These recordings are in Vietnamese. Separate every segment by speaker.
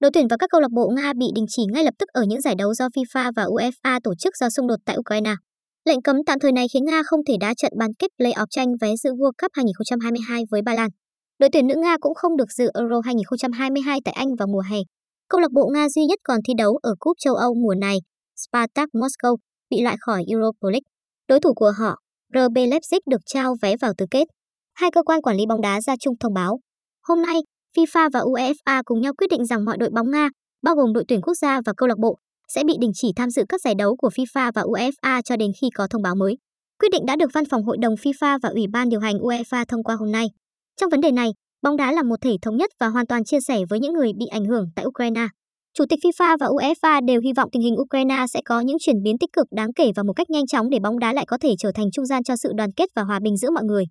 Speaker 1: Đội tuyển và các câu lạc bộ Nga bị đình chỉ ngay lập tức ở những giải đấu do FIFA và UEFA tổ chức do xung đột tại Ukraine. Lệnh cấm tạm thời này khiến Nga không thể đá trận bán kết play-off tranh vé dự World Cup 2022 với Ba Lan. Đội tuyển nữ Nga cũng không được dự Euro 2022 tại Anh vào mùa hè. Câu lạc bộ Nga duy nhất còn thi đấu ở Cúp châu Âu mùa này, Spartak Moscow, bị loại khỏi Europa League. Đối thủ của họ, RB Leipzig được trao vé vào tứ kết. Hai cơ quan quản lý bóng đá ra chung thông báo. Hôm nay, FIFA và UEFA cùng nhau quyết định rằng mọi đội bóng Nga, bao gồm đội tuyển quốc gia và câu lạc bộ, sẽ bị đình chỉ tham dự các giải đấu của FIFA và UEFA cho đến khi có thông báo mới. Quyết định đã được Văn phòng Hội đồng FIFA và Ủy ban điều hành UEFA thông qua hôm nay. Trong vấn đề này, bóng đá là một thể thống nhất và hoàn toàn chia sẻ với những người bị ảnh hưởng tại Ukraine. Chủ tịch FIFA và UEFA đều hy vọng tình hình Ukraine sẽ có những chuyển biến tích cực đáng kể và một cách nhanh chóng để bóng đá lại có thể trở thành trung gian cho sự đoàn kết và hòa bình giữa mọi người.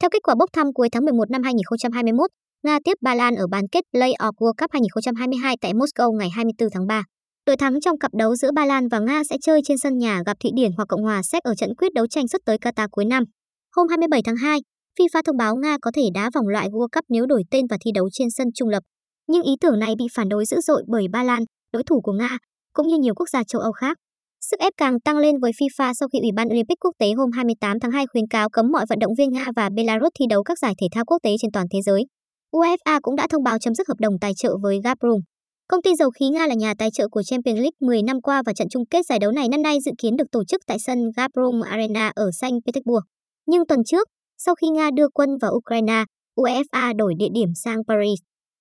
Speaker 1: Theo kết quả bốc thăm cuối tháng 11 năm 2021, Nga tiếp Ba Lan ở bán kết Play-off World Cup 2022 tại Moscow ngày 24 tháng 3. Đội thắng trong cặp đấu giữa Ba Lan và Nga sẽ chơi trên sân nhà gặp Thụy Điển hoặc Cộng hòa Séc ở trận quyết đấu tranh sắp tới Qatar cuối năm. Hôm 27 tháng 2, FIFA thông báo Nga có thể đá vòng loại World Cup nếu đổi tên và thi đấu trên sân trung lập. Nhưng ý tưởng này bị phản đối dữ dội bởi Ba Lan, đối thủ của Nga, cũng như nhiều quốc gia châu Âu khác. Sức ép càng tăng lên với FIFA sau khi Ủy ban Olympic quốc tế hôm 28 tháng 2 khuyến cáo cấm mọi vận động viên Nga và Belarus thi đấu các giải thể thao quốc tế trên toàn thế giới. UEFA cũng đã thông báo chấm dứt hợp đồng tài trợ với Gazprom. Công ty dầu khí Nga là nhà tài trợ của Champions League 10 năm qua và trận chung kết giải đấu này năm nay dự kiến được tổ chức tại sân Gazprom Arena ở Saint Petersburg. Nhưng tuần trước, sau khi Nga đưa quân vào Ukraine, UEFA đổi địa điểm sang Paris.